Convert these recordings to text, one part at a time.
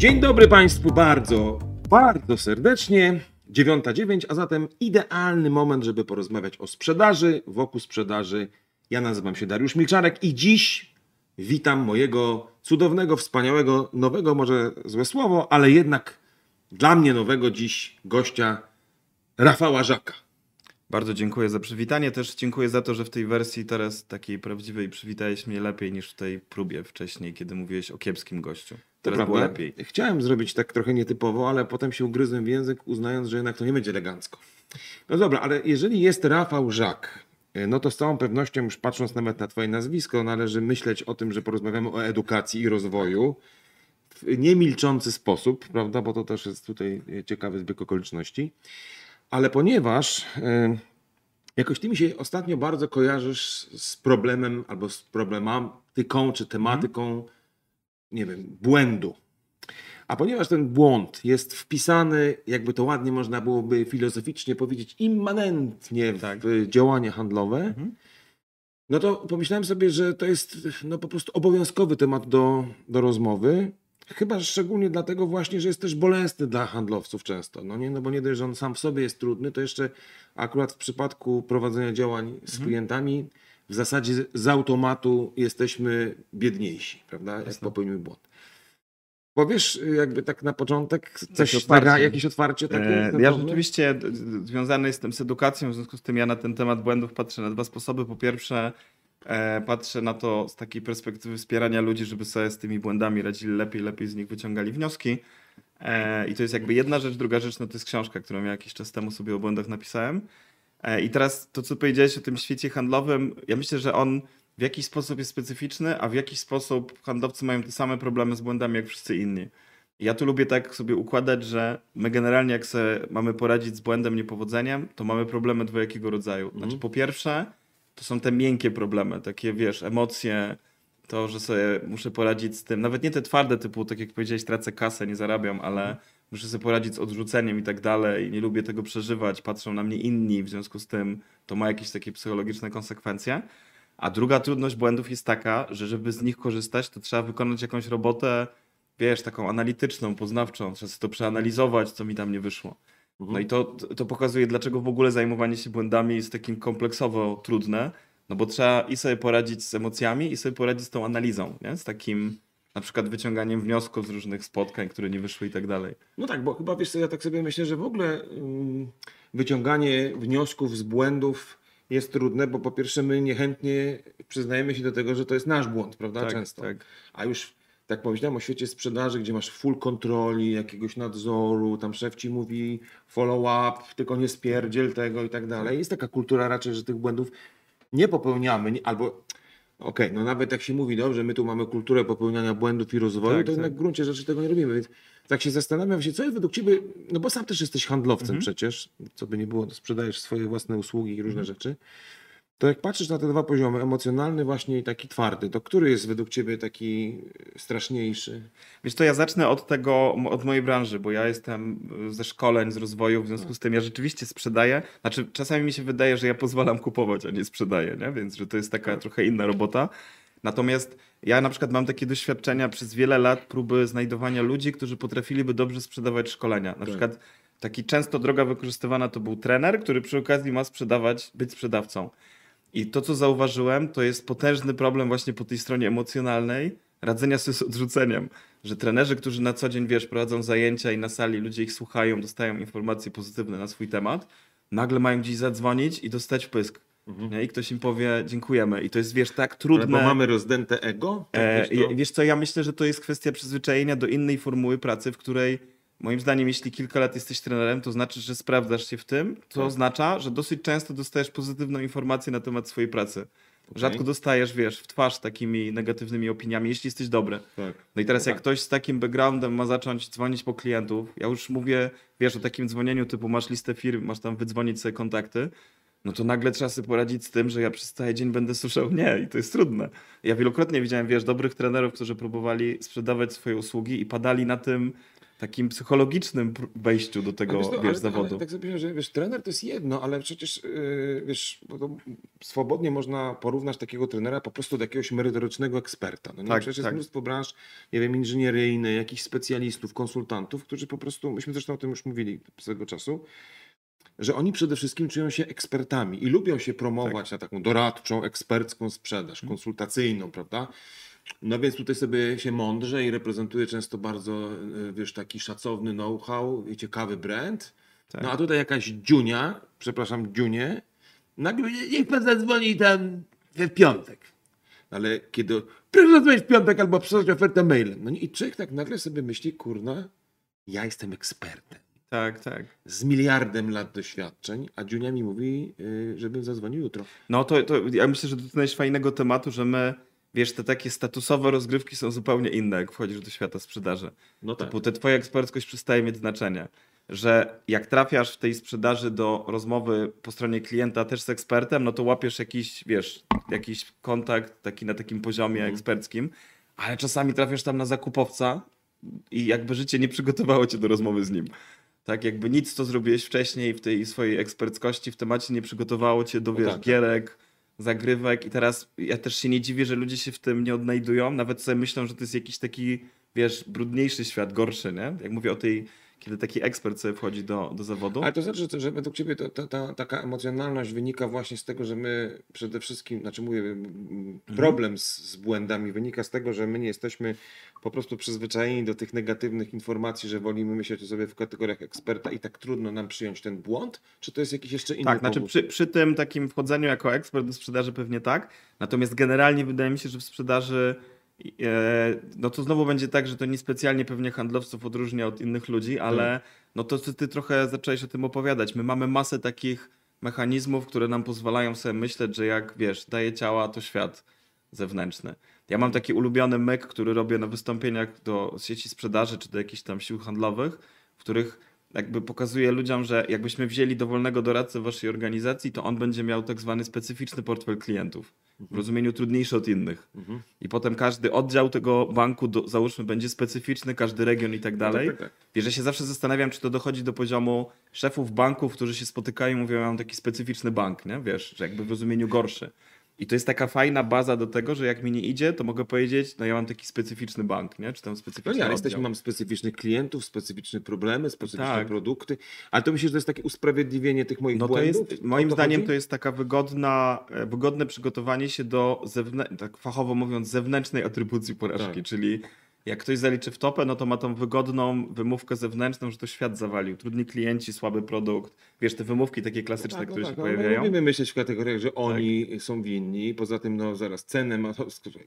Dzień dobry Państwu bardzo, bardzo serdecznie. 9.09, a zatem idealny moment, żeby porozmawiać o sprzedaży, wokół sprzedaży. Ja nazywam się Dariusz Milczarek i dziś witam mojego cudownego, wspaniałego, nowego, może złe słowo, ale jednak dla mnie nowego dziś gościa Rafała Żaka. Bardzo dziękuję za przywitanie. Też dziękuję za to, że w tej wersji teraz takiej prawdziwej przywitałeś mnie lepiej niż w tej próbie wcześniej, kiedy mówiłeś o kiepskim gościu. To było prawda. lepiej. Chciałem zrobić tak trochę nietypowo, ale potem się ugryzłem w język, uznając, że jednak to nie będzie elegancko. No dobra, ale jeżeli jest Rafał Żak, no to z całą pewnością, już patrząc nawet na Twoje nazwisko, należy myśleć o tym, że porozmawiamy o edukacji i rozwoju w niemilczący sposób, prawda? Bo to też jest tutaj ciekawy zbieg okoliczności. Ale ponieważ e, jakoś ty mi się ostatnio bardzo kojarzysz z problemem albo z problematyką czy tematyką, nie wiem, błędu. A ponieważ ten błąd jest wpisany, jakby to ładnie można byłoby filozoficznie powiedzieć, immanentnie w Tak. działania handlowe, no to pomyślałem sobie, że to jest no, po prostu obowiązkowy temat do, do rozmowy. Chyba szczególnie dlatego właśnie, że jest też bolesny dla handlowców często. No, nie? no bo nie dość, że on sam w sobie jest trudny, to jeszcze akurat w przypadku prowadzenia działań z klientami w zasadzie z- automatu jesteśmy biedniejsi, prawda? Jak Jasne. popełnimy błąd. Powiesz jakby tak na początek coś, otwarcie. naga- jakieś otwarcie takie? E, Ja rzeczywiście związany jestem z edukacją, w związku z tym ja na ten temat błędów patrzę na dwa sposoby. Po pierwsze, e, patrzę na to z takiej perspektywy wspierania ludzi, żeby sobie z tymi błędami radzili lepiej, lepiej z nich wyciągali wnioski. E, I to jest jakby jedna rzecz. Druga rzecz, no to jest książka, którą ja jakiś czas temu sobie o błędach napisałem. E, I teraz to, co powiedziałeś o tym świecie handlowym, ja myślę, że on w jakiś sposób jest specyficzny, a w jakiś sposób handlowcy mają te same problemy z błędami jak wszyscy inni. Ja tu lubię tak sobie układać, że my generalnie jak sobie mamy poradzić z błędem, niepowodzeniem, to mamy problemy dwojakiego rodzaju. Znaczy po pierwsze, to są te miękkie problemy, takie wiesz, emocje, to, że sobie muszę poradzić z tym, nawet nie te twarde typu, tak jak powiedziałeś, tracę kasę, nie zarabiam, ale muszę sobie poradzić z odrzuceniem i tak dalej, nie lubię tego przeżywać, patrzą na mnie inni, w związku z tym to ma jakieś takie psychologiczne konsekwencje. A druga trudność błędów jest taka, że żeby z nich korzystać, to trzeba wykonać jakąś robotę, wiesz, taką analityczną, poznawczą, trzeba sobie to przeanalizować, co mi tam nie wyszło. No i to, to pokazuje, dlaczego w ogóle zajmowanie się błędami jest takim kompleksowo trudne, no bo trzeba i sobie poradzić z emocjami, i sobie poradzić z tą analizą, nie? z takim na przykład wyciąganiem wniosków z różnych spotkań, które nie wyszły i tak dalej. No tak, bo chyba wiesz co, ja tak sobie myślę, że w ogóle wyciąganie wniosków z błędów jest trudne, bo po pierwsze my niechętnie przyznajemy się do tego, że to jest nasz błąd, prawda? Tak, Często. tak. A już tak pomyślałem o świecie sprzedaży, gdzie masz full kontroli, jakiegoś nadzoru, tam szef ci mówi follow up, tylko nie spierdziel tego i tak dalej. Jest taka kultura raczej, że tych błędów nie popełniamy, albo okej, no nawet jak się mówi, dobrze, my tu mamy kulturę popełniania błędów i rozwoju, Tak, to jednak tak. w gruncie rzeczy tego nie robimy, więc tak się zastanawiam się, co jest według ciebie, no bo sam też jesteś handlowcem Mhm. przecież, co by nie było, sprzedajesz swoje własne usługi i różne rzeczy, to jak patrzysz na te dwa poziomy, emocjonalny właśnie i taki twardy, to który jest według ciebie taki straszniejszy? Wiesz to ja zacznę od tego, od mojej branży, bo ja jestem ze szkoleń, z rozwoju, w związku z tym ja rzeczywiście sprzedaję. Znaczy czasami mi się wydaje, że ja pozwalam kupować, a nie sprzedaję, nie? więc że to jest taka trochę inna robota. Natomiast ja na przykład mam takie doświadczenia przez wiele lat próby znajdowania ludzi, którzy potrafiliby dobrze sprzedawać szkolenia. Na przykład taki często droga wykorzystywana to był trener, który przy okazji ma sprzedawać, być sprzedawcą. I to, co zauważyłem, to jest potężny problem właśnie po tej stronie emocjonalnej radzenia sobie z odrzuceniem. Że trenerzy, którzy na co dzień, wiesz, prowadzą zajęcia i na sali ludzie ich słuchają, dostają informacje pozytywne na swój temat, nagle mają gdzieś zadzwonić i dostać wpysk. Nie? I ktoś im powie dziękujemy. I to jest, wiesz, tak Ale trudne. bo mamy rozdęte ego? Tak, E, wiesz wiesz co, ja myślę, że to jest kwestia przyzwyczajenia do innej formuły pracy, w której moim zdaniem, jeśli kilka lat jesteś trenerem, to znaczy, że sprawdzasz się w tym, co Tak. oznacza, że dosyć często dostajesz pozytywną informację na temat swojej pracy. Rzadko dostajesz, wiesz, w twarz takimi negatywnymi opiniami, jeśli jesteś dobry. Tak. No i teraz jak tak. ktoś z takim backgroundem ma zacząć dzwonić po klientów, ja już mówię, wiesz, o takim dzwonieniu typu masz listę firm, masz tam wydzwonić sobie kontakty, no to nagle trzeba sobie poradzić z tym, że ja przez cały dzień będę słyszał nie i to jest trudne. Ja wielokrotnie widziałem, wiesz, dobrych trenerów, którzy próbowali sprzedawać swoje usługi i padali na tym, takim psychologicznym wejściu do tego, wiesz, no, wiesz, zawodu. Ale, tak sobie że wiesz, trener to jest jedno, ale przecież yy, wiesz, swobodnie można porównać takiego trenera po prostu do jakiegoś merytorycznego eksperta. No nie? Tak, przecież tak. jest mnóstwo branż, nie wiem, inżynieryjnych, jakichś specjalistów, konsultantów, którzy po prostu, myśmy zresztą o tym już mówili swego czasu, że oni przede wszystkim czują się ekspertami i lubią się promować Tak. na taką doradczą, ekspercką sprzedaż, Mhm. konsultacyjną, prawda? No więc tutaj sobie się mądrze i reprezentuje często bardzo, y, wiesz, taki szacowny know-how i ciekawy brand. Tak. No a tutaj jakaś dziunia, przepraszam, dziunie, nagle niech pan zadzwoni tam w piątek. Ale kiedy, proszę zadzwonić w piątek albo przesłać ofertę mailem. No i człowiek tak nagle sobie myśli, kurna, ja jestem ekspertem Tak, tak. z miliardem lat doświadczeń, a Dziunia mi mówi, y, żebym zadzwonił jutro. No to, to ja myślę, że dotknąłeś fajnego tematu, że my, wiesz, te takie statusowe rozgrywki są zupełnie inne, jak wchodzisz do świata sprzedaży. No tak. Typu, te twoja eksperckość przestaje mieć znaczenie. Że jak trafiasz w tej sprzedaży do rozmowy po stronie klienta też z ekspertem, no to łapiesz jakiś, wiesz, jakiś kontakt taki na takim poziomie Mhm. eksperckim, ale czasami trafiasz tam na zakupowca i jakby życie nie przygotowało cię do rozmowy z nim. Tak, jakby nic, co zrobiłeś wcześniej w tej swojej eksperckości w temacie nie przygotowało cię do, No wiesz, tak, tak. gierek, zagrywek i teraz ja też się nie dziwię, że ludzie się w tym nie odnajdują, nawet sobie myślą, że to jest jakiś taki, wiesz, brudniejszy świat, gorszy, nie? Jak mówię o tej, kiedy taki ekspert sobie wchodzi do, do zawodu. Ale to znaczy, że, że według Ciebie to, ta, ta, taka emocjonalność wynika właśnie z tego, że my przede wszystkim, znaczy mówię, Mhm. problem z, z błędami wynika z tego, że my nie jesteśmy po prostu przyzwyczajeni do tych negatywnych informacji, że wolimy myśleć o sobie w kategoriach eksperta i tak trudno nam przyjąć ten błąd? Czy to jest jakiś jeszcze inny Tak, znaczy powód? przy, przy tym takim wchodzeniu jako ekspert do sprzedaży pewnie tak. Natomiast generalnie wydaje mi się, że w sprzedaży no to znowu będzie tak, że to niespecjalnie pewnie handlowców odróżnia od innych ludzi, ale no to ty, trochę zacząłeś o tym opowiadać. My mamy masę takich mechanizmów, które nam pozwalają sobie myśleć, że jak wiesz, daje ciała, to świat zewnętrzny. Ja mam taki ulubiony myk, który robię na wystąpieniach do sieci sprzedaży czy do jakichś tam sił handlowych, w których jakby pokazuję ludziom, że jakbyśmy wzięli dowolnego doradcę waszej organizacji, to on będzie miał tak zwany specyficzny portfel klientów. W rozumieniu trudniejszy od innych. Mhm. I potem każdy oddział tego banku, do, załóżmy, będzie specyficzny, każdy region i tak dalej. tak, tak. Wiesz, ja się zawsze zastanawiam, czy to dochodzi do poziomu szefów banków, którzy się spotykają i mówią, ja mam taki specyficzny bank, nie? Wiesz, że jakby w rozumieniu gorszy. I to jest taka fajna baza do tego, że jak mi nie idzie, to mogę powiedzieć, no ja mam taki specyficzny bank, nie? Czy tam No specyficzny nie, ale oddział. jesteśmy, mamy specyficznych klientów, specyficzne problemy, specyficzne Tak. produkty, ale to myślę, że to jest takie usprawiedliwienie tych moich No to błędów? jest, O moim to zdaniem chodzi? to jest taka wygodna, e, wygodne przygotowanie się do, tak fachowo mówiąc, zewnętrznej atrybucji porażki, Tak. czyli jak ktoś zaliczy w topę, no to ma tą wygodną wymówkę zewnętrzną, że to świat zawalił. Trudni klienci, słaby produkt. Wiesz, te wymówki takie klasyczne, tak, no które tak, się no, my pojawiają. Tak. lubimy myśleć w kategoriach, że oni są winni. Poza tym, no zaraz cenę ma.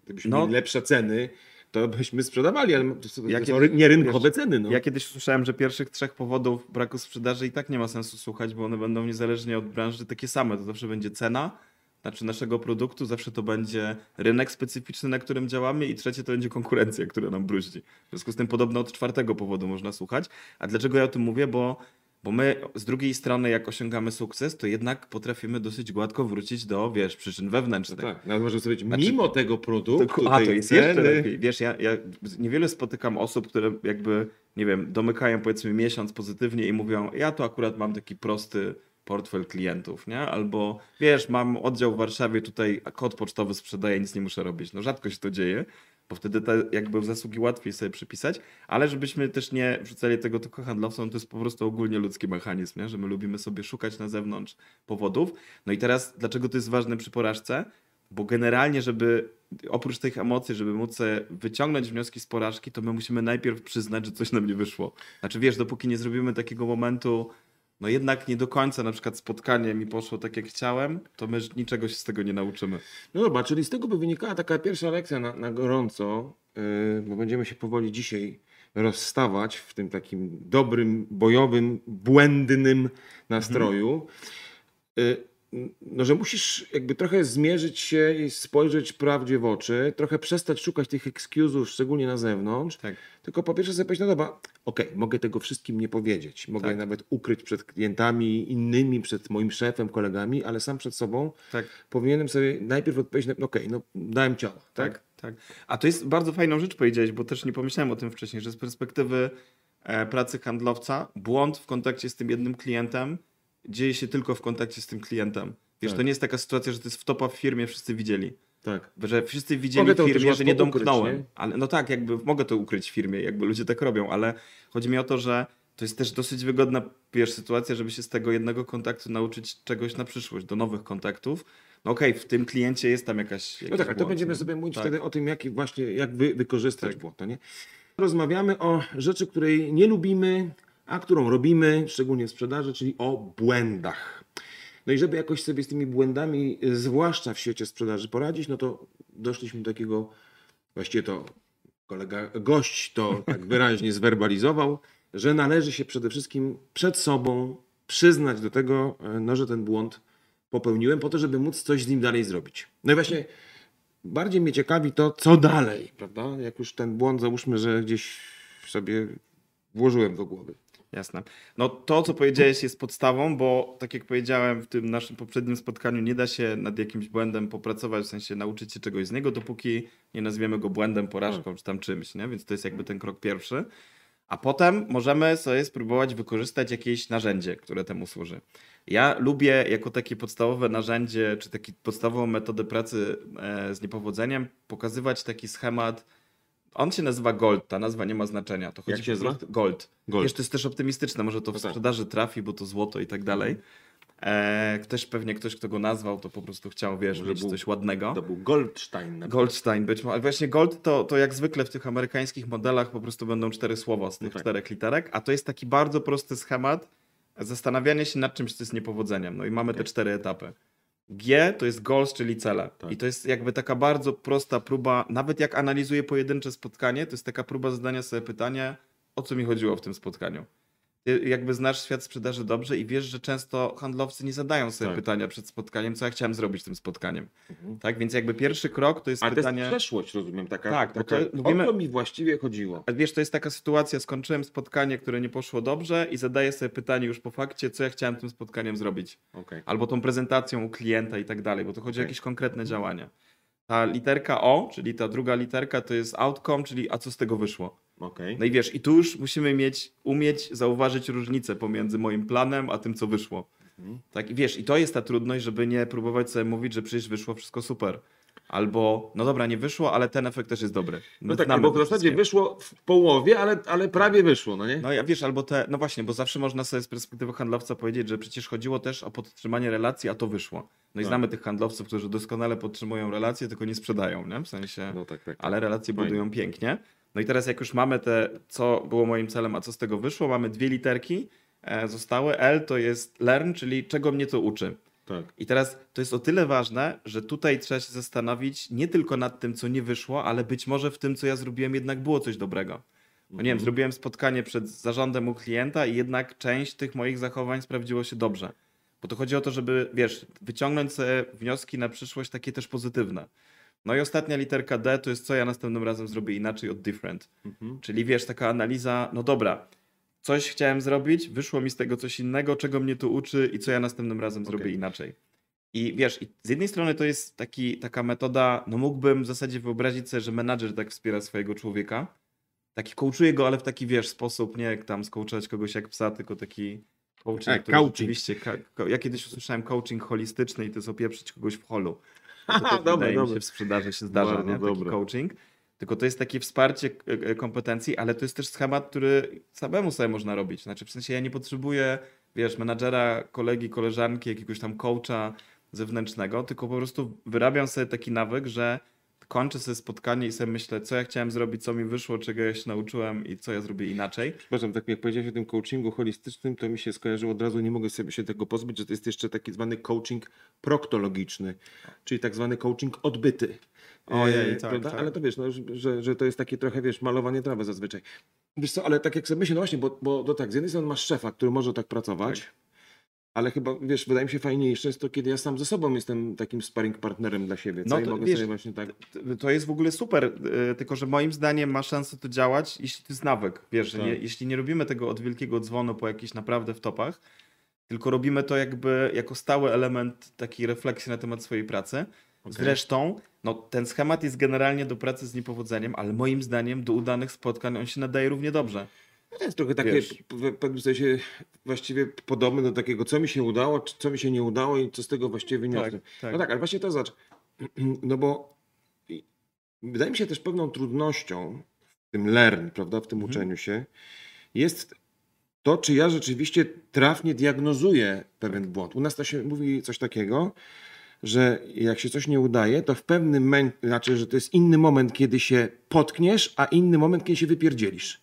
Gdybyśmy No. mieli lepsze ceny, to byśmy sprzedawali, ale to, Ja to są kiedyś- nierynkowe wiesz, ceny. No. Ja kiedyś słyszałem, że pierwszych trzech powodów braku sprzedaży i tak nie ma sensu słuchać, bo one będą niezależnie od branży takie same. To zawsze będzie cena, znaczy naszego produktu, zawsze to będzie rynek specyficzny, na którym działamy i trzecie to będzie konkurencja, która nam bruździ. W związku z tym podobno od czwartego powodu można słuchać. A dlaczego ja o tym mówię? Bo, bo my z drugiej strony, jak osiągamy sukces, to jednak potrafimy dosyć gładko wrócić do, wiesz, przyczyn wewnętrznych. Tak, nawet można sobie powiedzieć, Znaczy- mimo tego produktu, A, to jest jeszcze lepiej. Wiesz, ja, ja niewiele spotykam osób, które jakby, nie wiem, domykają powiedzmy miesiąc pozytywnie i mówią, ja to akurat mam taki prosty portfel klientów, nie? Albo wiesz, mam oddział w Warszawie, tutaj kod pocztowy sprzedaję, nic nie muszę robić. No rzadko się to dzieje, bo wtedy te jakby zasługi łatwiej sobie przypisać, ale żebyśmy też nie wrzucali tego tylko handlowcom, to jest po prostu ogólnie ludzki mechanizm, nie? że my lubimy sobie szukać na zewnątrz powodów. No i teraz, dlaczego to jest ważne przy porażce? Bo generalnie, żeby oprócz tych emocji, żeby móc wyciągnąć wnioski z porażki, to my musimy najpierw przyznać, że coś nam nie wyszło. Znaczy wiesz, dopóki nie zrobimy takiego momentu, no jednak nie do końca na przykład spotkanie mi poszło tak jak chciałem, to my niczego się z tego nie nauczymy. No dobra, czyli z tego by wynikała taka pierwsza lekcja na, na gorąco, yy, bo będziemy się powoli dzisiaj rozstawać w tym takim dobrym, bojowym, błędnym nastroju. Yy, no, że musisz jakby trochę zmierzyć się i spojrzeć prawdzie w oczy, trochę przestać szukać tych excusów, szczególnie na zewnątrz, Tak. tylko po pierwsze sobie powiedzieć, no dobra, okej, mogę tego wszystkim nie powiedzieć, mogę Tak. nawet ukryć przed klientami innymi, przed moim szefem, kolegami, ale sam przed sobą Tak. powinienem sobie najpierw odpowiedzieć, no okej, no dałem ciała, tak? Tak, tak. A to jest bardzo fajną rzecz powiedziałeś, bo też nie pomyślałem o tym wcześniej, że z perspektywy e, pracy handlowca, błąd w kontakcie z tym jednym klientem dzieje się tylko w kontakcie z tym klientem. Wiesz, Tak. to nie jest taka sytuacja, że to jest w topa w firmie, wszyscy widzieli. Tak. Że wszyscy widzieli Mogę to firmie, że nie łatwo ukryć, domknąłem. nie? Ale, no tak, jakby mogę to ukryć w firmie, jakby ludzie tak robią, ale chodzi mi o to, że to jest też dosyć wygodna wiesz, sytuacja, żeby się z tego jednego kontaktu nauczyć czegoś na przyszłość, do nowych kontaktów. No okej, w tym kliencie jest tam jakaś. No tak, a to będziemy sobie mówić Tak. wtedy o tym, jak właśnie, jak wy, wykorzystać Tak. błąd, no nie? Rozmawiamy o rzeczy, której nie lubimy, a którą robimy, szczególnie w sprzedaży, czyli o błędach. No i żeby jakoś sobie z tymi błędami, zwłaszcza w świecie sprzedaży, poradzić, no to doszliśmy do takiego, właściwie to kolega, gość to tak wyraźnie zwerbalizował, że należy się przede wszystkim przed sobą przyznać do tego, e, no, że ten błąd popełniłem, po to, żeby móc coś z nim dalej zrobić. No i właśnie bardziej mnie ciekawi to, co dalej, prawda? Jak już ten błąd, załóżmy, że gdzieś sobie włożyłem do głowy. Jasne. No to, co powiedziałeś, jest podstawą, bo tak jak powiedziałem w tym naszym poprzednim spotkaniu, nie da się nad jakimś błędem popracować, w sensie nauczyć się czegoś z niego, dopóki nie nazwiemy go błędem, porażką czy tam czymś, nie? Więc to jest jakby ten krok pierwszy. A potem możemy sobie spróbować wykorzystać jakieś narzędzie, które temu służy. Ja lubię jako takie podstawowe narzędzie, czy taki podstawową metodę pracy e, z niepowodzeniem pokazywać taki schemat. On się nazywa Gold, ta nazwa nie ma znaczenia. To chodzi Jak się nazywa? Gold. Gold. Wiesz, to jest też optymistyczne, może to w No tak. sprzedaży trafi, bo to złoto i tak dalej. E, też pewnie ktoś, kto go nazwał, to po prostu chciał, wiesz, mieć coś ładnego. To był Goldstein. Na. Goldstein być może. Ale Właśnie Gold to, to jak zwykle w tych amerykańskich modelach po prostu będą cztery słowa z tych No tak. czterech literek, a to jest taki bardzo prosty schemat zastanawiania się nad czymś, co jest niepowodzeniem. No i mamy te cztery etapy. G to jest goals, czyli cele. Tak. I to jest jakby taka bardzo prosta próba, nawet jak analizuję pojedyncze spotkanie, to jest taka próba zadania sobie pytania, o co mi chodziło w tym spotkaniu. Ty jakby znasz świat sprzedaży dobrze i wiesz, że często handlowcy nie zadają sobie Tak. pytania przed spotkaniem, co ja chciałem zrobić tym spotkaniem. Mhm. Tak, więc jakby pierwszy krok to jest Ale to pytanie... jest przeszłość, rozumiem, taka, Tak, taka to o co mi właściwie chodziło. A Wiesz, to jest taka sytuacja, skończyłem spotkanie, które nie poszło dobrze i zadaję sobie pytanie już po fakcie, co ja chciałem tym spotkaniem zrobić. Okej. Albo tą prezentacją u klienta i tak dalej, bo to chodzi o Okej. jakieś konkretne działania. Ta literka O, czyli ta druga literka, to jest outcome, czyli a co z tego wyszło. Okej. No i wiesz, i tu już musimy mieć, umieć zauważyć różnicę pomiędzy moim planem, a tym, co wyszło. Mhm. Tak, i wiesz, i to jest ta trudność, żeby nie próbować sobie mówić, że przecież wyszło wszystko super. Albo, no dobra, nie wyszło, ale ten efekt też jest dobry. No tak, znamy bo w zasadzie wyszło w połowie, ale, ale prawie wyszło, no nie? No ja wiesz, albo te, no właśnie, bo zawsze można sobie z perspektywy handlowca powiedzieć, że przecież chodziło też o podtrzymanie relacji, a to wyszło. No i Tak. znamy tych handlowców, którzy doskonale podtrzymują relacje, tylko nie sprzedają, nie? W sensie, No tak, tak. ale relacje Fajnie. budują pięknie. No i teraz jak już mamy te, co było moim celem, a co z tego wyszło, mamy dwie literki e, zostały. L to jest learn, czyli czego mnie to uczy. Tak. I teraz to jest o tyle ważne, że tutaj trzeba się zastanowić nie tylko nad tym, co nie wyszło, ale być może w tym, co ja zrobiłem, jednak było coś dobrego. No nie wiem, zrobiłem spotkanie przed zarządem u klienta i jednak część tych moich zachowań sprawdziło się dobrze. Bo to chodzi o to, żeby, wiesz, wyciągnąć sobie wnioski na przyszłość takie też pozytywne. No i ostatnia literka D to jest co ja następnym razem zrobię inaczej od different. Mhm. Czyli wiesz, taka analiza, no dobra, coś chciałem zrobić, wyszło mi z tego coś innego, czego mnie to uczy i co ja następnym razem zrobię Okej. inaczej. I wiesz, z jednej strony to jest taki, taka metoda, no mógłbym w zasadzie wyobrazić sobie, że menadżer tak wspiera swojego człowieka. Taki coachuje go, ale w taki, wiesz, sposób, nie jak tam skołczać kogoś jak psa, tylko taki coaching, Tak, który coaching. rzeczywiście, ka- ko- ja kiedyś usłyszałem coaching holistyczny i to jest opieprzyć kogoś w holu. To wydaje mi dobre. się w sprzedaży się zdarza, Bardzo nie? taki coaching. Tylko to jest takie wsparcie e, e, kompetencji, ale to jest też schemat, który samemu sobie można robić. Znaczy w sensie ja nie potrzebuję, wiesz, menadżera, kolegi, koleżanki, jakiegoś tam coacha zewnętrznego, tylko po prostu wyrabiam sobie taki nawyk, że kończę sobie spotkanie i sobie myślę, co ja chciałem zrobić, co mi wyszło, czego ja się nauczyłem i co ja zrobię inaczej. Przepraszam, tak jak powiedziałeś o tym coachingu holistycznym, to mi się skojarzyło od razu, nie mogę sobie się tego pozbyć, że to jest jeszcze taki zwany coaching proktologiczny, czyli tak zwany coaching odbyty. Ojej, E, tak, tak. Ale to wiesz, no, że, że to jest takie trochę, wiesz, malowanie trawy zazwyczaj. Wiesz co, ale tak jak sobie myślę, no właśnie, bo, bo to tak, z jednej strony masz szefa, który może tak pracować, ale chyba, wiesz, wydaje mi się fajniejsze jest to, kiedy ja sam ze sobą jestem takim sparring partnerem dla siebie, co? No to mogę wiesz, właśnie tak... To jest w ogóle super, y, tylko że moim zdaniem ma szansę to działać, jeśli to jest nawyk. Wiesz, że Tak. nie, jeśli nie robimy tego od wielkiego dzwonu po jakiś naprawdę w topach, tylko robimy to jakby jako stały element takiej refleksji na temat swojej pracy. Okej. Zresztą, no, ten schemat jest generalnie do pracy z niepowodzeniem, ale moim zdaniem do udanych spotkań on się nadaje równie dobrze. To jest trochę takie, Wiesz. w pewnym sensie właściwie podobne do takiego, co mi się udało, czy co mi się nie udało i co z tego właściwie wyniosłem. Tak, tak. No tak, ale właśnie to zobacz, no bo wydaje mi się też pewną trudnością w tym learn, prawda, w tym Mhm. uczeniu się, jest to, czy ja rzeczywiście trafnie diagnozuję pewien błąd. U nas to się mówi coś takiego, że jak się coś nie udaje, to w pewnym momencie, znaczy, że to jest inny moment, kiedy się potkniesz, a inny moment, kiedy się wypierdzielisz.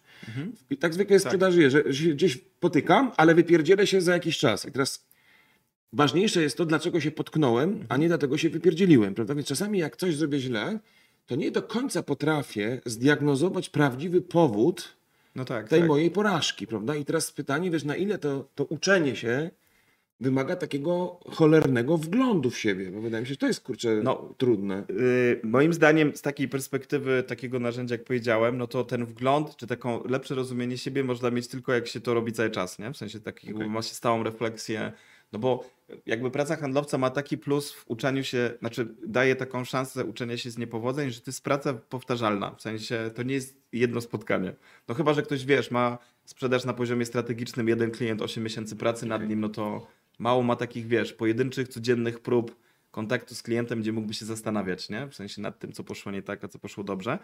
I tak zwykle jest Tak. sprzedaży, że się gdzieś potykam, ale wypierdzielę się za jakiś czas. I teraz ważniejsze jest to, dlaczego się potknąłem, a nie dlatego się wypierdzieliłem. Prawda? Więc czasami jak coś zrobię źle, to nie do końca potrafię zdiagnozować prawdziwy powód No tak, tej tak. mojej porażki. Prawda? I teraz pytanie, wiesz, na ile to, to uczenie się wymaga takiego cholernego wglądu w siebie. Bo wydaje mi się, że to jest, kurczę, No. trudne. Y, Moim zdaniem, z takiej perspektywy takiego narzędzia, jak powiedziałem, no to ten wgląd, czy taką lepsze rozumienie siebie można mieć tylko jak się to robi cały czas, nie? W sensie takiego, Okej. ma się stałą refleksję. No bo jakby praca handlowca ma taki plus w uczeniu się, znaczy daje taką szansę uczenia się z niepowodzeń, że to jest praca powtarzalna. W sensie to nie jest jedno spotkanie. No chyba, że ktoś, wiesz, ma sprzedaż na poziomie strategicznym, jeden klient, 8 miesięcy pracy nad nim, no to mało ma takich, wiesz, pojedynczych, codziennych prób kontaktu z klientem, gdzie mógłby się zastanawiać, nie? W sensie nad tym, co poszło nie tak, a co poszło dobrze.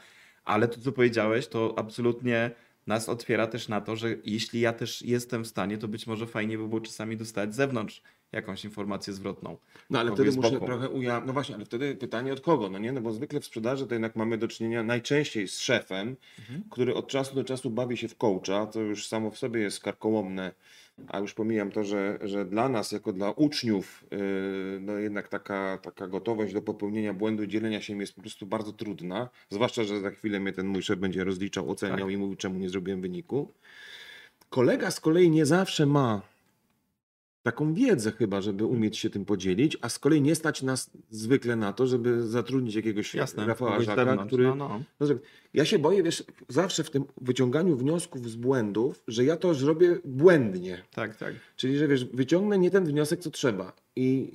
Ale to, co powiedziałeś, to absolutnie nas otwiera też na to, że jeśli ja też jestem w stanie, to być może fajnie by było czasami dostać z zewnątrz jakąś informację zwrotną. No ale wtedy muszę boku. trochę uja... No właśnie, ale wtedy pytanie od kogo, no nie? No bo zwykle w sprzedaży to jednak mamy do czynienia najczęściej z szefem, Mhm. który od czasu do czasu bawi się w coacha, to już samo w sobie jest karkołomne, a już pomijam to, że, że dla nas, jako dla uczniów, yy, no jednak taka, taka gotowość do popełnienia błędu i dzielenia się jest po prostu bardzo trudna, zwłaszcza, że za chwilę mnie ten mój szef będzie rozliczał, oceniał Tak. i mówił, czemu nie zrobiłem wyniku. Kolega z kolei nie zawsze ma taką wiedzę chyba, żeby umieć się tym podzielić, a z kolei nie stać nas zwykle na to, żeby zatrudnić jakiegoś Jasne, Rafała Żaka, który... No, no. No, ja się boję, wiesz, zawsze w tym wyciąganiu wniosków z błędów, że ja to zrobię błędnie. Tak, tak. Czyli, że wiesz, wyciągnę nie ten wniosek, co trzeba. I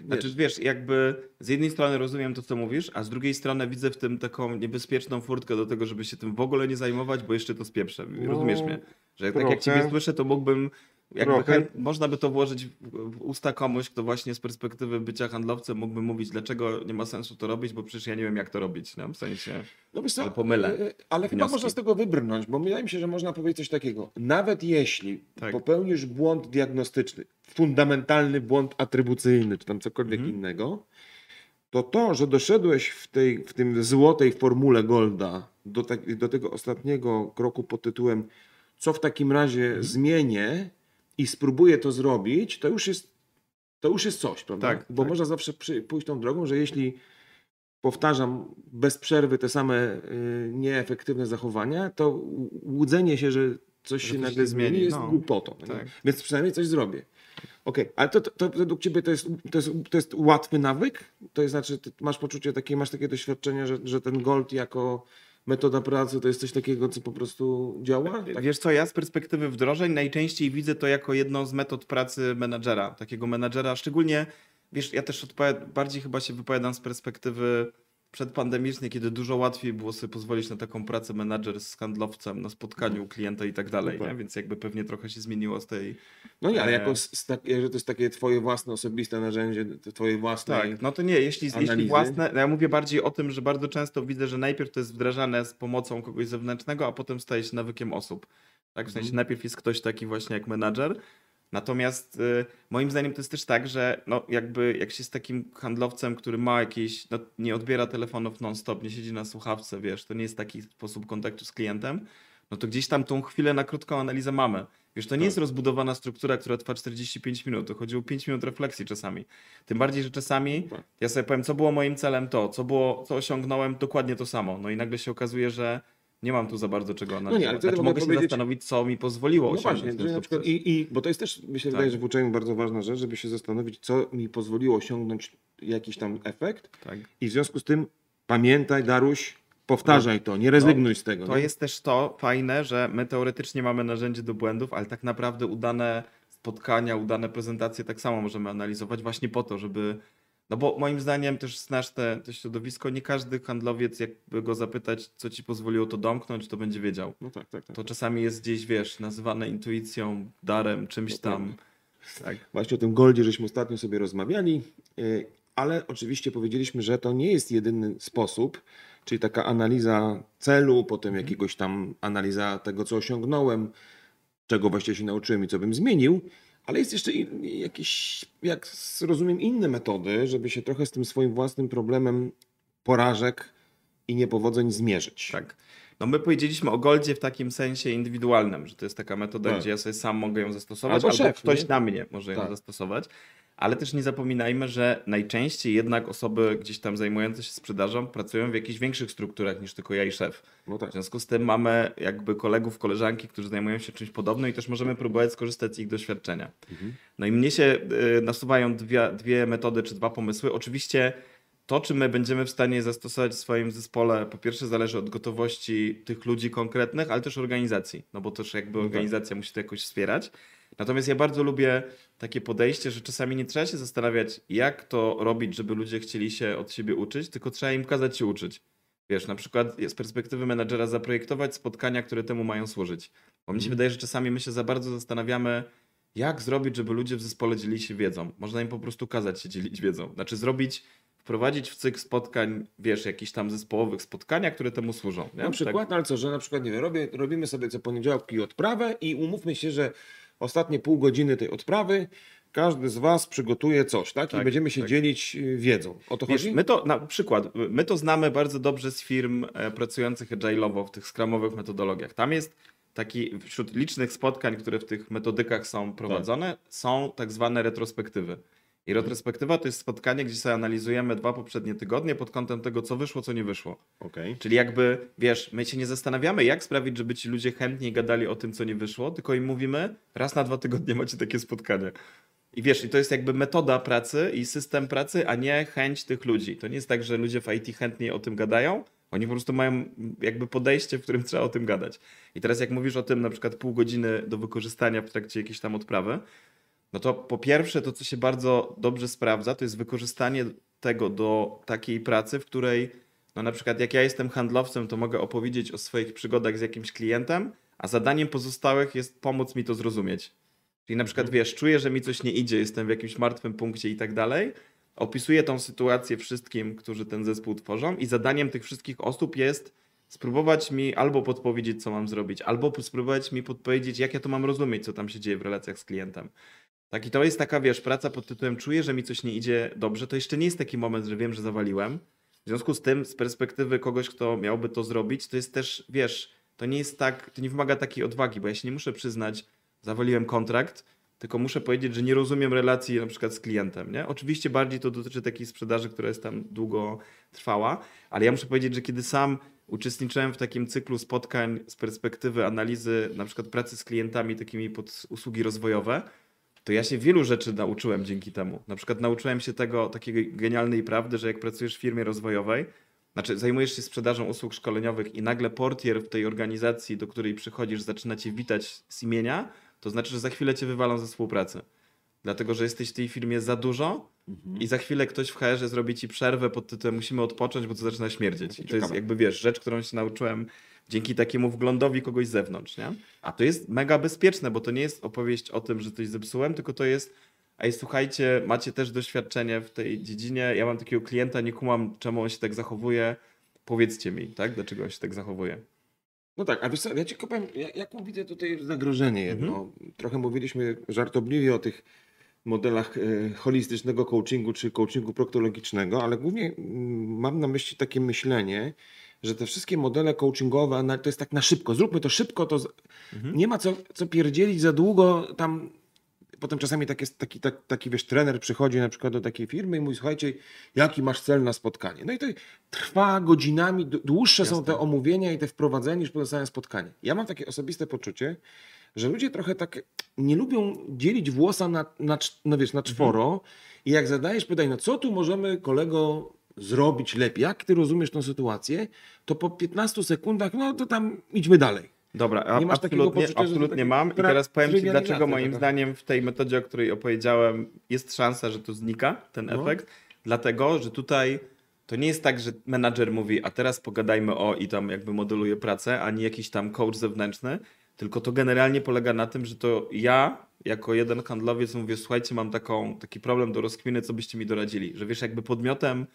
yy, Znaczy, wiesz, wiesz, jakby z jednej strony rozumiem to, co mówisz, a z drugiej strony widzę w tym taką niebezpieczną furtkę do tego, żeby się tym w ogóle nie zajmować, bo jeszcze to spieprzę. Rozumiesz No, mnie? Że tak jak ciebie słyszę, to mógłbym, jakby chęt, można by to włożyć w, usta komuś, kto właśnie z perspektywy bycia handlowcem mógłby mówić, dlaczego nie ma sensu to robić, bo przecież ja nie wiem, jak to robić, nie? w sensie... no wiesz co, ale pomylę yy, ale chyba wnioski. można z tego wybrnąć, bo wydaje mi się, że można powiedzieć coś takiego. Nawet jeśli Tak. popełnisz błąd diagnostyczny, fundamentalny błąd atrybucyjny, czy tam cokolwiek Mhm. innego, to to, że doszedłeś w tej w tym złotej formule Golda do, tak, do tego ostatniego kroku pod tytułem co w takim razie Mhm. zmienię i spróbuję to zrobić, to już jest, to już jest coś, prawda? Tak, Bo tak. można zawsze przy, pójść tą drogą, że jeśli powtarzam bez przerwy te same y, nieefektywne zachowania, to łudzenie się, że coś Że się nagle się zmieni, zmieni, jest no. głupotą. Tak. Więc przynajmniej coś zrobię. Okej, ale to, to, to według ciebie to jest, to, jest, to jest łatwy nawyk? To jest znaczy, masz poczucie takie, masz takie doświadczenie, że, że ten gold jako metoda pracy to jest coś takiego, co po prostu działa? Tak? Wiesz co, ja z perspektywy wdrożeń najczęściej widzę to jako jedną z metod pracy menadżera, takiego menadżera, szczególnie, wiesz, ja też bardziej chyba się wypowiadam z perspektywy przedpandemicznej, kiedy dużo łatwiej było sobie pozwolić na taką pracę menadżer z handlowcem, na spotkaniu klienta i tak dalej, nie? więc jakby pewnie trochę się zmieniło z tej... No nie, ale E, jako, tak, że to jest takie twoje własne, osobiste narzędzie, t- twojej własnej... Tak, no to nie, jeśli, jeśli analizy. własne, no ja mówię bardziej o tym, że bardzo często widzę, że najpierw to jest wdrażane z pomocą kogoś zewnętrznego, a potem staje się nawykiem osób. Tak, w sensie Mhm. najpierw jest ktoś taki właśnie jak menadżer, natomiast y, moim zdaniem to jest też tak, że no jakby jak się z takim handlowcem, który ma jakieś, no nie odbiera telefonów non-stop, nie siedzi na słuchawce, wiesz, to nie jest taki sposób kontaktu z klientem, no to gdzieś tam tą chwilę na krótką analizę mamy. Wiesz, to nie Tak. jest rozbudowana struktura, która trwa 45 minut, to chodzi o 5 minut refleksji czasami. Tym bardziej, że czasami Tak. ja sobie powiem, co było moim celem, to, co było, co osiągnąłem, dokładnie to samo. No i nagle się okazuje, że nie mam tu za bardzo czego analizować. ale wtedy znaczy, mogę się zastanowić, co mi pozwoliło No osiągnąć właśnie, ten przykład i, i, bo to jest też, mi się Tak. wydaje, że w uczeniu bardzo ważna rzecz, żeby się zastanowić, co mi pozwoliło osiągnąć jakiś tam efekt Tak. i w związku z tym pamiętaj, Daruś, powtarzaj to, nie rezygnuj z tego. To nie? jest też to fajne, że my teoretycznie mamy narzędzie do błędów, ale tak naprawdę udane spotkania, udane prezentacje tak samo możemy analizować właśnie po to, żeby No bo moim zdaniem też znasz te, to środowisko, nie każdy handlowiec, jakby go zapytać, co ci pozwoliło to domknąć, to będzie wiedział. No tak, tak, tak. To czasami jest gdzieś, wiesz, nazywane intuicją, darem, czymś tam. Tak. Właśnie o tym Goldzie żeśmy ostatnio sobie rozmawiali, yy, ale oczywiście powiedzieliśmy, że to nie jest jedyny sposób, czyli taka analiza celu, potem jakiegoś tam analiza tego, co osiągnąłem, czego właściwie się nauczyłem i co bym zmienił, ale jest jeszcze in- jakieś, jak rozumiem, inne metody, żeby się trochę z tym swoim własnym problemem porażek i niepowodzeń zmierzyć. Tak. No my powiedzieliśmy o Goldzie w takim sensie indywidualnym, że to jest taka metoda, Tak. gdzie ja sobie sam mogę ją zastosować, Albo albo, szef, ktoś nie? na mnie może ją Tak. zastosować. Ale też nie zapominajmy, że najczęściej jednak osoby gdzieś tam zajmujące się sprzedażą pracują w jakichś większych strukturach niż tylko ja i szef. No tak. W związku z tym mamy jakby kolegów, koleżanki, którzy zajmują się czymś podobnym i też możemy próbować skorzystać z ich doświadczenia. No i mnie się y, nasuwają dwie, dwie metody czy dwa pomysły. Oczywiście to, czy my będziemy w stanie zastosować w swoim zespole, po pierwsze zależy od gotowości tych ludzi konkretnych, ale też organizacji, no bo też jakby tak. organizacja musi to jakoś wspierać. Natomiast ja bardzo lubię takie podejście, że czasami nie trzeba się zastanawiać, jak to robić, żeby ludzie chcieli się od siebie uczyć, tylko trzeba im kazać się uczyć. Wiesz, na przykład z perspektywy menedżera zaprojektować spotkania, które temu mają służyć. Bo mi się wydaje, że czasami my się za bardzo zastanawiamy, jak zrobić, żeby ludzie w zespole dzielili się wiedzą. Można im po prostu kazać się dzielić wiedzą. Znaczy zrobić, wprowadzić w cykl spotkań, wiesz, jakichś tam zespołowych spotkania, które temu służą. Nie? Na przykład, Tak, no ale co, że na przykład, nie wiem, robię, robimy sobie co poniedziałki odprawę i umówmy się, że ostatnie pół godziny tej odprawy każdy z Was przygotuje coś, tak? I Tak, będziemy się tak. dzielić y, wiedzą. O to Wiesz, chodzi? my to, na przykład, my to znamy bardzo dobrze z firm e, pracujących agile'owo w tych skramowych metodologiach. Tam jest taki, wśród licznych spotkań, które w tych metodykach są prowadzone, są tak zwane retrospektywy. I retrospektywa to jest spotkanie, gdzie sobie analizujemy dwa poprzednie tygodnie pod kątem tego, co wyszło, co nie wyszło. Okej. Czyli jakby, wiesz, my się nie zastanawiamy, jak sprawić, żeby ci ludzie chętniej gadali o tym, co nie wyszło, tylko im mówimy, raz na dwa tygodnie macie takie spotkanie. I wiesz, i to jest jakby metoda pracy i system pracy, a nie chęć tych ludzi. To nie jest tak, że ludzie w IT chętniej o tym gadają, oni po prostu mają jakby podejście, w którym trzeba o tym gadać. I teraz jak mówisz o tym na przykład pół godziny do wykorzystania w trakcie jakiejś tam odprawy, no to po pierwsze to, co się bardzo dobrze sprawdza, to jest wykorzystanie tego do takiej pracy, w której no na przykład jak ja jestem handlowcem, to mogę opowiedzieć o swoich przygodach z jakimś klientem, a zadaniem pozostałych jest pomóc mi to zrozumieć. Czyli na przykład wiesz, czuję, że mi coś nie idzie, jestem w jakimś martwym punkcie i tak dalej. Opisuję tą sytuację wszystkim, którzy ten zespół tworzą i zadaniem tych wszystkich osób jest spróbować mi albo podpowiedzieć, co mam zrobić, albo spróbować mi podpowiedzieć, jak ja to mam rozumieć, co tam się dzieje w relacjach z klientem. Tak, i to jest taka, wiesz, praca pod tytułem czuję, że mi coś nie idzie dobrze. To jeszcze nie jest taki moment, że wiem, że zawaliłem. W związku z tym, z perspektywy kogoś, kto miałby to zrobić, to jest też, wiesz, to nie jest tak, to nie wymaga takiej odwagi, bo ja się nie muszę przyznać, zawaliłem kontrakt, tylko muszę powiedzieć, że nie rozumiem relacji na przykład z klientem, nie? Oczywiście bardziej to dotyczy takiej sprzedaży, która jest tam długo trwała, ale ja muszę powiedzieć, że kiedy sam uczestniczyłem w takim cyklu spotkań z perspektywy analizy na przykład pracy z klientami takimi pod usługi rozwojowe, to ja się wielu rzeczy nauczyłem dzięki temu. Na przykład nauczyłem się tego takiej genialnej prawdy, że jak pracujesz w firmie rozwojowej, znaczy zajmujesz się sprzedażą usług szkoleniowych i nagle portier w tej organizacji, do której przychodzisz, zaczyna cię witać z imienia, to znaczy, że za chwilę cię wywalą ze współpracy. Dlatego, że jesteś w tej firmie za dużo i za chwilę ktoś w HR-ze zrobi ci przerwę pod tytułem musimy odpocząć, bo to zaczyna śmierdzieć. I to jest jakby, wiesz, rzecz, którą się nauczyłem dzięki takiemu wglądowi kogoś z zewnątrz, nie? A to jest mega bezpieczne, bo to nie jest opowieść o tym, że coś zepsułem, tylko to jest ej, słuchajcie, macie też doświadczenie w tej dziedzinie, ja mam takiego klienta, nie kumam, czemu on się tak zachowuje, powiedzcie mi, tak? Dlaczego on się tak zachowuje? No tak, a wiesz co, ja ci powiem, ja- jaką widzę tutaj zagrożenie jedno. Mhm. Trochę mówiliśmy żartobliwie o tych modelach e, holistycznego coachingu czy coachingu proktologicznego, ale głównie mm, mam na myśli takie myślenie, że te wszystkie modele coachingowe to jest tak na szybko, zróbmy to szybko, to. Mhm. nie ma co, co pierdzielić za długo tam. Potem czasami tak jest, taki, tak, taki wiesz, trener przychodzi na przykład do takiej firmy i mówi, słuchajcie, jaki masz cel na spotkanie? No i to trwa godzinami, dłuższe są Jasne. te omówienia i te wprowadzenie niż pozostałe spotkanie. Ja mam takie osobiste poczucie, że ludzie trochę tak nie lubią dzielić włosa na, na, no wiesz, na czworo i jak zadajesz pytanie, no co tu możemy kolego zrobić lepiej, jak ty rozumiesz tą sytuację, to po 15 sekundach, no to tam idźmy dalej. Dobra, a, absolutnie, poczucia, absolutnie mam i teraz powiem Ci, dlaczego moim zdaniem w tej metodzie, o której opowiedziałem, jest szansa, że to znika, ten No. efekt. dlatego, że tutaj to nie jest tak, że menadżer mówi, a teraz pogadajmy o i tam jakby modeluje pracę, ani jakiś tam coach zewnętrzny, tylko to generalnie polega na tym, że to ja jako jeden handlowiec mówię, słuchajcie, mam taką, taki problem do rozkminy, co byście mi doradzili, że wiesz, jakby podmiotem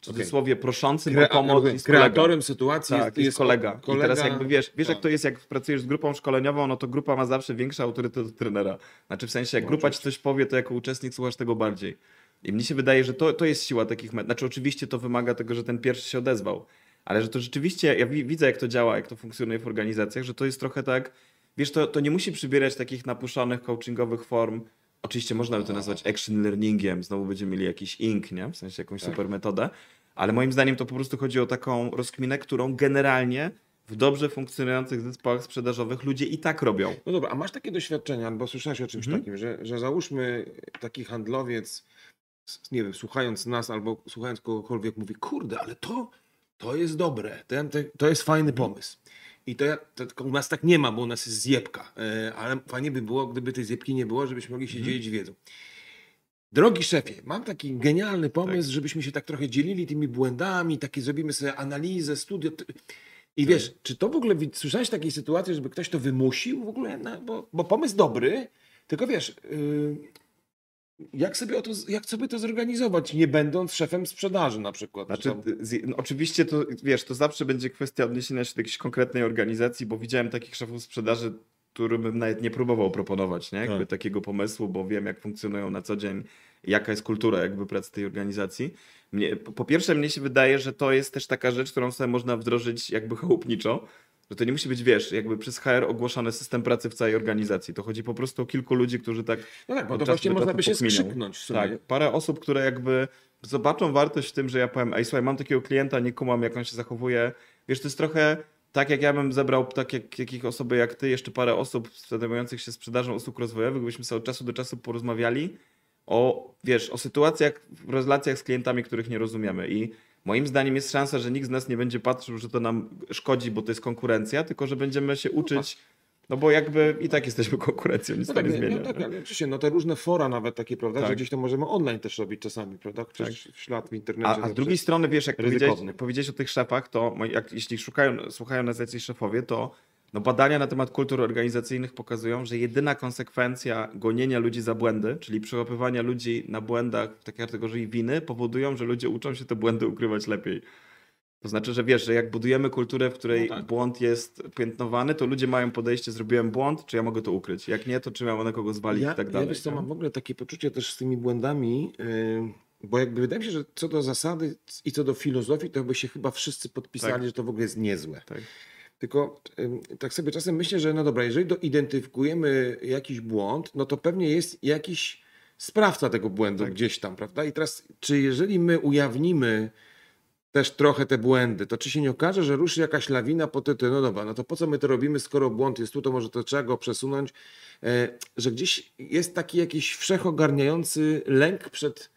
w cudzysłowie proszącym Kre- o pomoc jest kreatorem sytuacji Tak, jest, kolega. kolega. I teraz jakby wiesz, wiesz jak tak. to jest, jak pracujesz z grupą szkoleniową, no to grupa ma zawsze większy autorytet od trenera. Znaczy w sensie, jak No, grupa ci coś powie, to jako uczestnik słuchasz tego bardziej. I mnie się wydaje, że to, to jest siła takich met. Znaczy oczywiście to wymaga tego, że ten pierwszy się odezwał. Ale że to rzeczywiście, ja wi- widzę jak to działa, jak to funkcjonuje w organizacjach, że to jest trochę tak, wiesz, to, to nie musi przybierać takich napuszonych coachingowych form. Oczywiście można by to nazwać action learningiem, znowu będziemy mieli jakiś ink, nie? W sensie jakąś Tak. super metodę. Ale moim zdaniem to po prostu chodzi o taką rozkminę, którą generalnie w dobrze funkcjonujących zespołach sprzedażowych ludzie i tak robią. No dobra, a masz takie doświadczenia, bo słyszałeś o czymś Mhm. takim, że, że załóżmy taki handlowiec, nie wiem, słuchając nas albo słuchając kogokolwiek mówi, kurde, ale to, to jest dobre, ten, te, to jest fajny Mhm. pomysł. I to, ja, to u nas tak nie ma, bo u nas jest zjebka, e, ale fajnie by było, gdyby tej zjebki nie było, żebyśmy mogli się Mhm. dzielić wiedzą. Drogi szefie, mam taki genialny pomysł, Tak. żebyśmy się tak trochę dzielili tymi błędami, takie zrobimy sobie analizę, studię. t- I Tak. wiesz, czy to w ogóle słyszałeś takiej sytuacji, żeby ktoś to wymusił w ogóle? Na, bo, bo pomysł dobry, tylko wiesz, yy, jak, sobie o to, jak sobie to zorganizować, nie będąc szefem sprzedaży na przykład? Znaczy, z, no, oczywiście to, wiesz, to zawsze będzie kwestia odniesienia się do jakiejś konkretnej organizacji, bo widziałem takich szefów sprzedaży, którym bym nawet nie próbował proponować, nie? Jakby Tak. takiego pomysłu, bo wiem, jak funkcjonują na co dzień, jaka jest kultura jakby pracy tej organizacji. Mnie, po po pierwsze, mnie się wydaje, że to jest też taka rzecz, którą sobie można wdrożyć jakby chałupniczo, że to nie musi być, wiesz, jakby przez HR ogłoszony system pracy w całej organizacji. To chodzi po prostu o kilku ludzi, którzy tak no tak, bo to właśnie można by się pokminią. skrzyknąć. Tak, parę osób, które jakby zobaczą wartość w tym, że ja powiem, ej słuchaj, mam takiego klienta, nie kumam jak on się zachowuje. Wiesz, to jest trochę tak jak ja bym zebrał tak jak, jakich osoby jak ty, jeszcze parę osób zajmujących się sprzedażą usług rozwojowych, byśmy sobie od czasu do czasu porozmawiali o, wiesz, o sytuacjach w relacjach z klientami, których nie rozumiemy i moim zdaniem jest szansa, że nikt z nas nie będzie patrzył, że to nam szkodzi, bo to jest konkurencja, tylko że będziemy się uczyć, no bo jakby i tak jesteśmy konkurencją, nic No to tak, nie nie, zmienia. no tak, oczywiście, no te różne fora nawet takie, prawda, Tak. że gdzieś to możemy online też robić czasami, prawda, przecież w ślad w internecie. A, a z drugiej strony, wiesz, jak powiedziałeś, powiedziałeś o tych szefach, to jak, jeśli szukają, słuchają nas jacyś szefowie, to no badania na temat kultur organizacyjnych pokazują, że jedyna konsekwencja gonienia ludzi za błędy, czyli przełapywania ludzi na błędach w takiej kategorii winy, powodują, że ludzie uczą się te błędy ukrywać lepiej. To znaczy, że wiesz, że jak budujemy kulturę, w której No tak. błąd jest piętnowany, to ludzie mają podejście, zrobiłem błąd, czy ja mogę to ukryć? Jak nie, to czy mam na kogo zwalić ja, i tak dalej. Ja wiesz co, mam w ogóle takie poczucie też z tymi błędami, yy, bo jakby wydaje mi się, że co do zasady i co do filozofii, to by się chyba wszyscy podpisali, Tak. że to w ogóle jest niezłe. Tak. Tylko tak sobie czasem myślę, że no dobra, jeżeli identyfikujemy jakiś błąd, no to pewnie jest jakiś sprawca tego błędu Tak. gdzieś tam, prawda? I teraz, czy jeżeli my ujawnimy też trochę te błędy, to czy się nie okaże, że ruszy jakaś lawina po tytule, no dobra, no to po co my to robimy, skoro błąd jest tu, to może to trzeba go przesunąć, e, że gdzieś jest taki jakiś wszechogarniający lęk przed,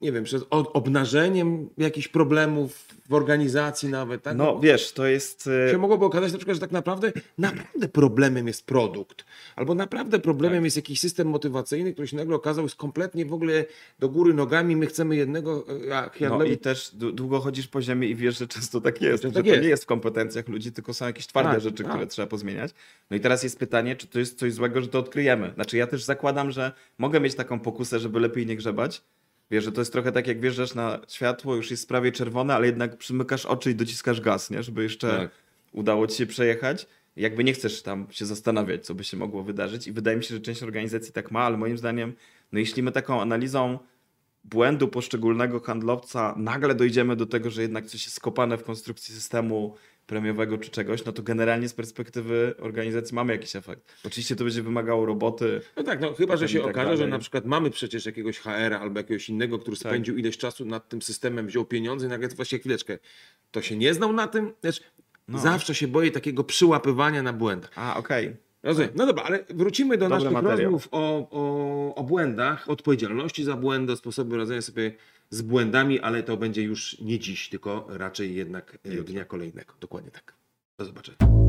nie wiem, przed obnażeniem jakichś problemów w organizacji nawet, tak? No wiesz, to jest... e, się mogłoby okazać na przykład, że tak naprawdę naprawdę problemem jest produkt, albo naprawdę problemem Tak. jest jakiś system motywacyjny, który się nagle okazał jest kompletnie w ogóle do góry nogami, my chcemy jednego, e, No i też dłu- długo chodzisz po ziemi i wiesz, że często tak jest. Że Że tak to jest. nie jest w kompetencjach ludzi, tylko są jakieś twarde Tak, rzeczy, tak. które trzeba pozmieniać. No i teraz jest pytanie, czy to jest coś złego, że to odkryjemy. Znaczy ja też zakładam, że mogę mieć taką pokusę, żeby lepiej nie grzebać. Wiesz, że to jest trochę tak, jak wjeżdżasz na światło, już jest prawie czerwone, ale jednak przymykasz oczy i dociskasz gaz, nie? Żeby jeszcze Tak. udało ci się przejechać. Jakby nie chcesz tam się zastanawiać, co by się mogło wydarzyć. I wydaje mi się, że część organizacji tak ma, ale moim zdaniem, no jeśli my taką analizą błędu poszczególnego handlowca nagle dojdziemy do tego, że jednak coś jest skopane w konstrukcji systemu premiowego czy czegoś, no to generalnie z perspektywy organizacji mamy jakiś efekt. Oczywiście to będzie wymagało roboty. No tak, no chyba, że się tak okaże, że dalej. na przykład mamy przecież jakiegoś HR albo jakiegoś innego, który Tak. spędził ileś czasu nad tym systemem, wziął pieniądze i nagle właśnie chwileczkę, to się nie znał na tym? Znaczy, No. Zawsze się boję takiego przyłapywania na błędach. A, okej. Rozumiem. No dobra, ale wrócimy do Dobry naszych materiał. rozmów o, o, o błędach, odpowiedzialności za błędy, sposobie radzenia sobie z błędami, ale to będzie już nie dziś, tylko raczej jednak e, dnia kolejnego. Dokładnie tak. Do zobaczenia.